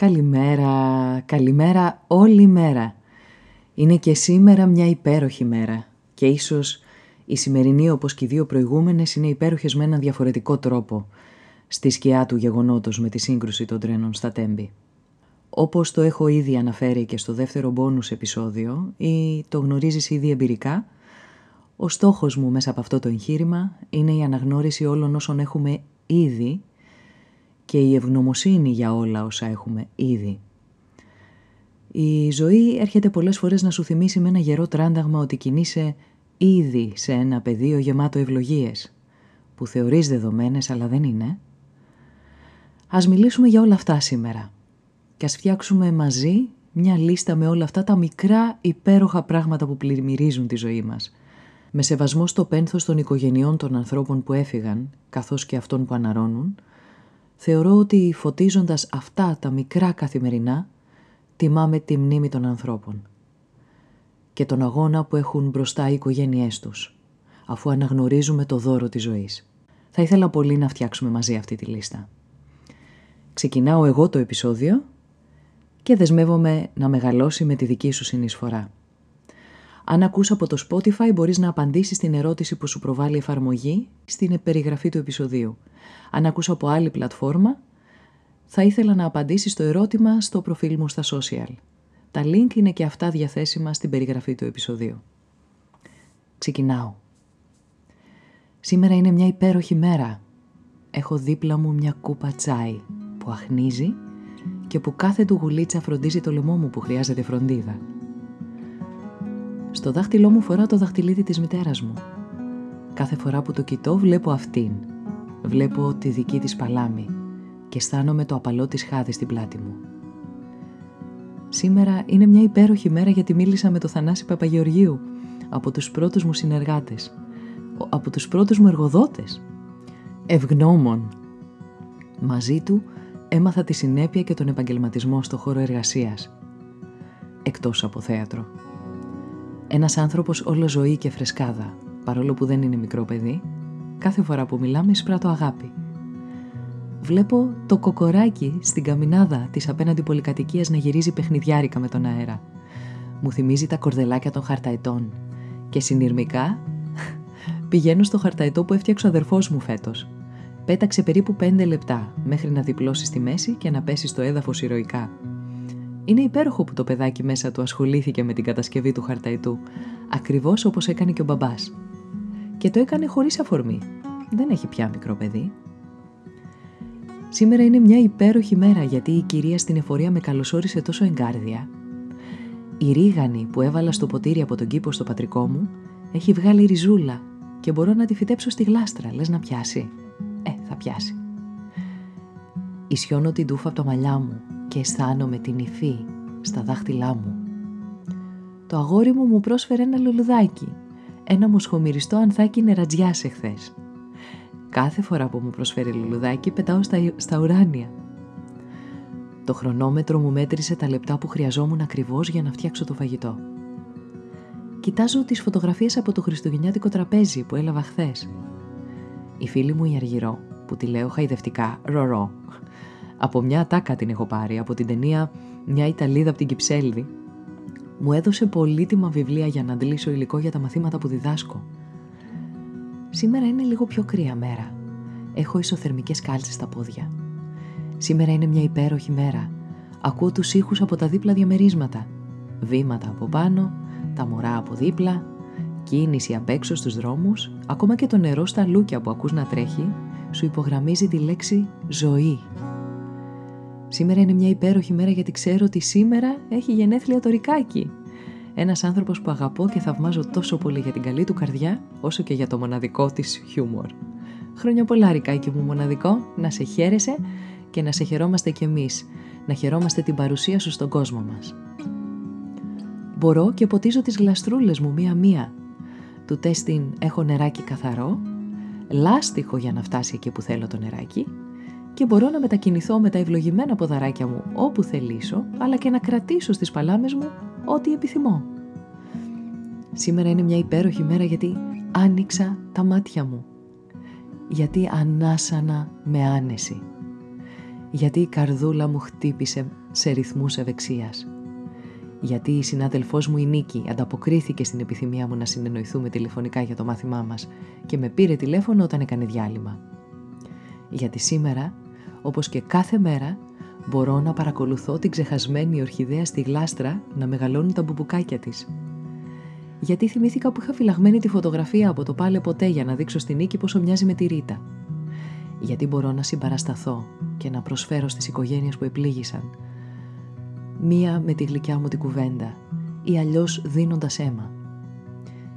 Καλημέρα, καλημέρα όλη μέρα. Είναι και σήμερα μια υπέροχη μέρα και ίσως η σημερινή όπως και οι δύο προηγούμενες είναι υπέροχες με έναν διαφορετικό τρόπο στη σκιά του γεγονότος με τη σύγκρουση των τρένων στα Τέμπη. Όπως το έχω ήδη αναφέρει και στο δεύτερο μπόνους επεισόδιο ή το γνωρίζεις ήδη εμπειρικά, ο στόχος μου μέσα από αυτό το εγχείρημα είναι η αναγνώριση όλων όσων έχουμε ήδη και η ευγνωμοσύνη για όλα όσα έχουμε ήδη. Η ζωή έρχεται πολλές φορές να σου θυμίσει με ένα γερό τράνταγμα ότι κινείσαι ήδη σε ένα πεδίο γεμάτο ευλογίες, που θεωρείς δεδομένες αλλά δεν είναι. Ας μιλήσουμε για όλα αυτά σήμερα και ας φτιάξουμε μαζί μια λίστα με όλα αυτά τα μικρά υπέροχα πράγματα που πλημμυρίζουν τη ζωή μας. Με σεβασμό στο πένθος των οικογενειών των ανθρώπων που έφυγαν, καθώς και αυτών που αναρώνουν, θεωρώ ότι φωτίζοντας αυτά τα μικρά καθημερινά, τιμάμε τη μνήμη των ανθρώπων και τον αγώνα που έχουν μπροστά οι οικογένειές τους, αφού αναγνωρίζουμε το δώρο της ζωής. Θα ήθελα πολύ να φτιάξουμε μαζί αυτή τη λίστα. Ξεκινάω εγώ το επεισόδιο και δεσμεύομαι να μεγαλώσει με τη δική σου συνεισφορά. Αν ακούς από το Spotify μπορείς να απαντήσεις την ερώτηση που σου προβάλλει η εφαρμογή στην περιγραφή του επεισοδίου. Αν ακούς από άλλη πλατφόρμα θα ήθελα να απαντήσεις το ερώτημα στο προφίλ μου στα social. Τα link είναι και αυτά διαθέσιμα στην περιγραφή του επεισοδίου. Ξεκινάω. Σήμερα είναι μια υπέροχη μέρα. Έχω δίπλα μου μια κούπα τσάι που αχνίζει και που κάθε του γουλίτσα φροντίζει το λαιμό μου που χρειάζεται φροντίδα. Στο δάχτυλό μου φοράω το δαχτυλίδι της μητέρας μου. Κάθε φορά που το κοιτώ βλέπω αυτήν. Βλέπω τη δική της παλάμη και αισθάνομαι το απαλό της χάδι στην πλάτη μου. Σήμερα είναι μια υπέροχη μέρα γιατί μίλησα με το Θανάση Παπαγεωργίου από τους πρώτους μου συνεργάτες, από τους πρώτους μου εργοδότες. Ευγνώμων. Μαζί του έμαθα τη συνέπεια και τον επαγγελματισμό στο χώρο εργασίας. Εκτός από θέατρο. Ένας άνθρωπος όλο ζωή και φρεσκάδα, παρόλο που δεν είναι μικρό παιδί, κάθε φορά που μιλάμε εισπράττω αγάπη. Βλέπω το κοκοράκι στην καμινάδα της απέναντι πολυκατοικίας να γυρίζει παιχνιδιάρικα με τον αέρα. Μου θυμίζει τα κορδελάκια των χαρταετών και συνειρμικά πηγαίνω στο χαρταετό που έφτιαξε ο αδερφός μου φέτος. Πέταξε περίπου 5 λεπτά μέχρι να διπλώσει στη μέση και να πέσει στο έδαφος ηρωικά. Είναι υπέροχο που το παιδάκι μέσα του ασχολήθηκε με την κατασκευή του χαρταϊτού, ακριβώς όπως έκανε και ο μπαμπάς. Και το έκανε χωρίς αφορμή. Δεν έχει πια μικρό παιδί. Σήμερα είναι μια υπέροχη μέρα γιατί η κυρία στην εφορία με καλωσόρισε τόσο εγκάρδια. Η ρίγανη που έβαλα στο ποτήρι από τον κήπο στο πατρικό μου έχει βγάλει ριζούλα και μπορώ να τη φυτέψω στη γλάστρα, λες να πιάσει. Ε, θα πιάσει. Ισιώνω την τούφα από το μαλλιά μου και αισθάνομαι την υφή στα δάχτυλά μου. Το αγόρι μου μου πρόσφερε ένα λουλουδάκι, ένα μοσχομυριστό ανθάκι νερατζιάς εχθές. Κάθε φορά που μου προσφέρει λουλουδάκι πετάω στα, στα ουράνια. Το χρονόμετρο μου μέτρησε τα λεπτά που χρειαζόμουν ακριβώς για να φτιάξω το φαγητό. Κοιτάζω τις φωτογραφίες από το χριστουγεννιάτικο τραπέζι που έλαβα χθες. Η φίλη μου η Αργυρό, που τη λέω χαϊδευτικά Ρορό, από μια ατάκα την έχω πάρει, από την ταινία «Μια Ιταλίδα από την Κυψέλδη». Μου έδωσε πολύτιμα βιβλία για να αντλήσω υλικό για τα μαθήματα που διδάσκω. Σήμερα είναι λίγο πιο κρύα μέρα. Έχω ισοθερμικές κάλτσες στα πόδια. Σήμερα είναι μια υπέροχη μέρα. Ακούω τους ήχους από τα δίπλα διαμερίσματα. Βήματα από πάνω, τα μωρά από δίπλα, κίνηση απ' έξω στους δρόμους, ακόμα και το νερό στα λούκια που ακούς να τρέχει, σου υπογραμμίζει τη λέξη «ζωή». Σήμερα είναι μια υπέροχη μέρα γιατί ξέρω ότι σήμερα έχει γενέθλια το Ρικάκι. Ένας άνθρωπος που αγαπώ και θαυμάζω τόσο πολύ για την καλή του καρδιά, όσο και για το μοναδικό της χιούμορ. Χρόνια πολλά Ρικάκι μου μοναδικό, να σε χαίρεσαι και να σε χαιρόμαστε κι εμείς, να χαιρόμαστε την παρουσία σου στον κόσμο μας. Μπορώ και ποτίζω τις γλαστρούλες μου μία-μία. Του τέστην έχω νεράκι καθαρό, λάστιχο για να φτάσει εκεί που θέλω το νεράκι και μπορώ να μετακινηθώ με τα ευλογημένα ποδαράκια μου όπου θελήσω, αλλά και να κρατήσω στις παλάμες μου ό,τι επιθυμώ. Σήμερα είναι μια υπέροχη μέρα γιατί άνοιξα τα μάτια μου. Γιατί ανάσανα με άνεση. Γιατί η καρδούλα μου χτύπησε σε ρυθμούς ευεξίας. Γιατί η συνάδελφός μου η Νίκη ανταποκρίθηκε στην επιθυμία μου να συνεννοηθούμε τηλεφωνικά για το μάθημά μας και με πήρε τηλέφωνο όταν έκανε διάλειμμα. Γιατί σήμερα, όπως και κάθε μέρα, μπορώ να παρακολουθώ την ξεχασμένη ορχιδέα στη γλάστρα να μεγαλώνουν τα μπουμπουκάκια της. Γιατί θυμήθηκα που είχα φυλαγμένη τη φωτογραφία από το πάλε ποτέ για να δείξω στην Νίκη πόσο μοιάζει με τη Ρίτα. Γιατί μπορώ να συμπαρασταθώ και να προσφέρω στις οικογένειες που επλήγησαν. Μία με τη γλυκιά μου την κουβέντα ή αλλιώς δίνοντας αίμα.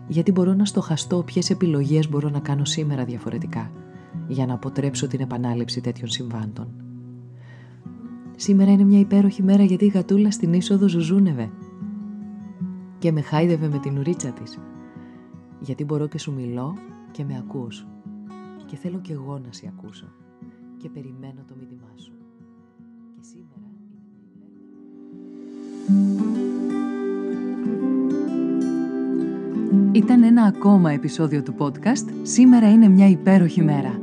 Γιατί μπορώ να στοχαστώ ποιες επιλογές μπορώ να κάνω σήμερα διαφορετικά για να αποτρέψω την επανάληψη τέτοιων συμβάντων. Σήμερα είναι μια υπέροχη μέρα γιατί η γατούλα στην είσοδο ζουζούνευε και με χάιδευε με την ουρίτσα της. Γιατί μπορώ και σου μιλώ και με ακούς και θέλω και εγώ να σε ακούσω και περιμένω το μήνυμά σου. Και σήμερα Ήταν ένα ακόμα επεισόδιο του podcast «Σήμερα είναι μια υπέροχη μέρα».